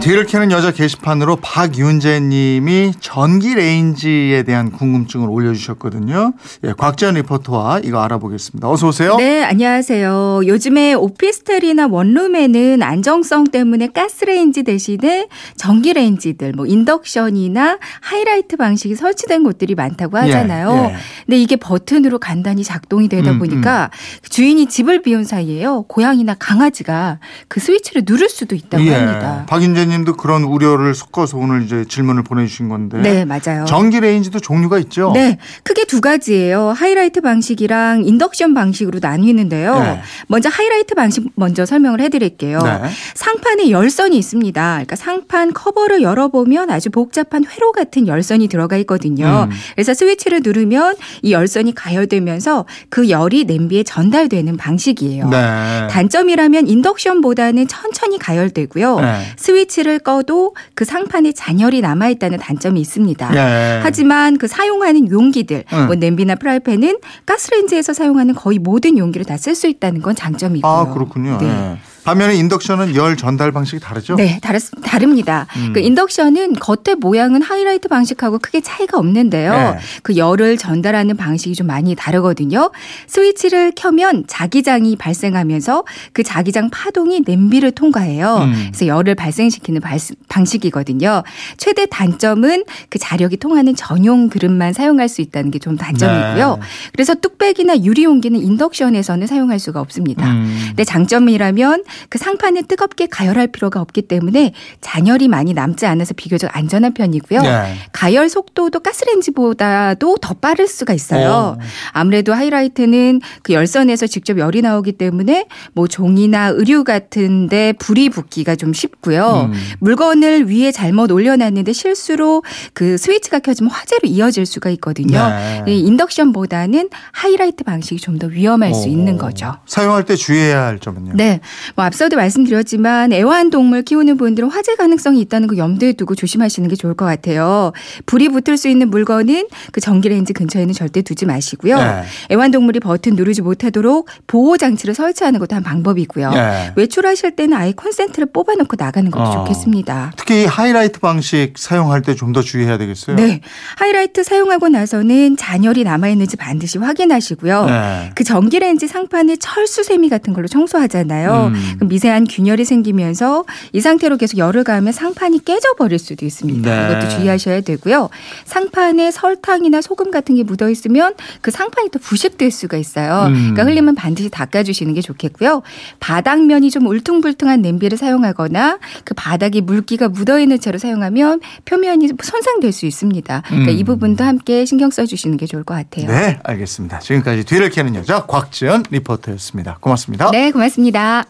뒤를 캐는 여자 게시판으로 박윤재님이 전기 레인지에 대한 궁금증을 올려주셨거든요. 예, 곽지연 리포터와 이거 알아보겠습니다. 어서 오세요. 네, 안녕하세요. 요즘에 오피스텔이나 원룸에는 안정성 때문에 가스레인지 대신에 전기 레인지들, 뭐 인덕션이나 하이라이트 방식이 설치된 곳들이 많다고 하잖아요. 예, 예. 근데 이게 버튼으로 간단히 작동이 되다 음, 보니까 주인이 집을 비운 사이에요. 고양이나 강아지가 그 스위치를 누를 수도 있다고 예, 합니다. 박윤재 님도 그런 우려를 섞어서 오늘 이제 질문을 보내주신 건데. 네, 맞아요. 전기 레인지도 종류가 있죠. 네, 크게 두 가지예요. 하이라이트 방식이랑 인덕션 방식으로 나뉘는데요. 네. 먼저 하이라이트 방식 먼저 설명을 해드릴게요. 네. 상판에 열선이 있습니다. 그러니까 상판 커버를 열어보면 아주 복잡한 회로 같은 열선이 들어가 있거든요. 음. 그래서 스위치를 누르면 이 열선이 가열되면서 그 열이 냄비에 전달되는 방식이에요. 네. 단점이라면 인덕션보다는 천천히 가열되고요. 네. 스위치를 꺼도 그 상판에 잔열이 남아 있다는 단점이 있습니다. 예. 하지만 그 사용하는 용기들, 응. 뭐 냄비나 프라이팬은 가스레인지에서 사용하는 거의 모든 용기를 다 쓸 수 있다는 건 장점이고요. 아, 그렇군요. 네. 예. 반면에 인덕션은 열 전달 방식이 다르죠? 네, 다르, 다릅니다. 음. 그 인덕션은 겉의 모양은 하이라이트 방식하고 크게 차이가 없는데요. 네. 그 열을 전달하는 방식이 좀 많이 다르거든요. 스위치를 켜면 자기장이 발생하면서 그 자기장 파동이 냄비를 통과해요. 음. 그래서 열을 발생시키는 발- 방식이거든요. 최대 단점은 그 자력이 통하는 전용 그릇만 사용할 수 있다는 게 좀 단점이고요. 네. 그래서 뚝배기나 유리 용기는 인덕션에서는 사용할 수가 없습니다. 음. 근데 장점이라면 그 상판을 뜨겁게 가열할 필요가 없기 때문에 잔열이 많이 남지 않아서 비교적 안전한 편이고요. 네. 가열 속도도 가스레인지보다도 더 빠를 수가 있어요. 오. 아무래도 하이라이트는 그 열선에서 직접 열이 나오기 때문에 뭐 종이나 의류 같은데 불이 붙기가 좀 쉽고요. 음. 물건을 위에 잘못 올려놨는데 실수로 그 스위치가 켜지면 화재로 이어질 수가 있거든요. 네. 이 인덕션보다는 하이라이트 방식이 좀 더 위험할 수 오. 있는 거죠. 사용할 때 주의해야 할 점은요? 네. 뭐 앞서도 말씀드렸지만 애완동물 키우는 분들은 화재 가능성이 있다는 거 염두에 두고 조심하시는 게 좋을 것 같아요. 불이 붙을 수 있는 물건은 그 전기레인지 근처에는 절대 두지 마시고요. 네. 애완동물이 버튼 누르지 못하도록 보호 장치를 설치하는 것도 한 방법이고요. 네. 외출하실 때는 아예 콘센트를 뽑아놓고 나가는 것도 어. 좋겠습니다. 특히 하이라이트 방식 사용할 때 좀 더 주의해야 되겠어요? 네. 하이라이트 사용하고 나서는 잔열이 남아 있는지 반드시 확인하시고요. 네. 그 전기레인지 상판에 철수세미 같은 걸로 청소하잖아요. 음. 미세한 균열이 생기면서 이 상태로 계속 열을 가하면 상판이 깨져버릴 수도 있습니다. 네. 이것도 주의하셔야 되고요. 상판에 설탕이나 소금 같은 게 묻어 있으면 그 상판이 또 부식될 수가 있어요. 음. 그러니까 흘리면 반드시 닦아주시는 게 좋겠고요. 바닥면이 좀 울퉁불퉁한 냄비를 사용하거나 그 바닥에 물기가 묻어 있는 채로 사용하면 표면이 손상될 수 있습니다. 그러니까 음. 이 부분도 함께 신경 써주시는 게 좋을 것 같아요. 네, 알겠습니다. 지금까지 뒤를 캐는 여자 곽지연 리포터였습니다. 고맙습니다. 네, 고맙습니다.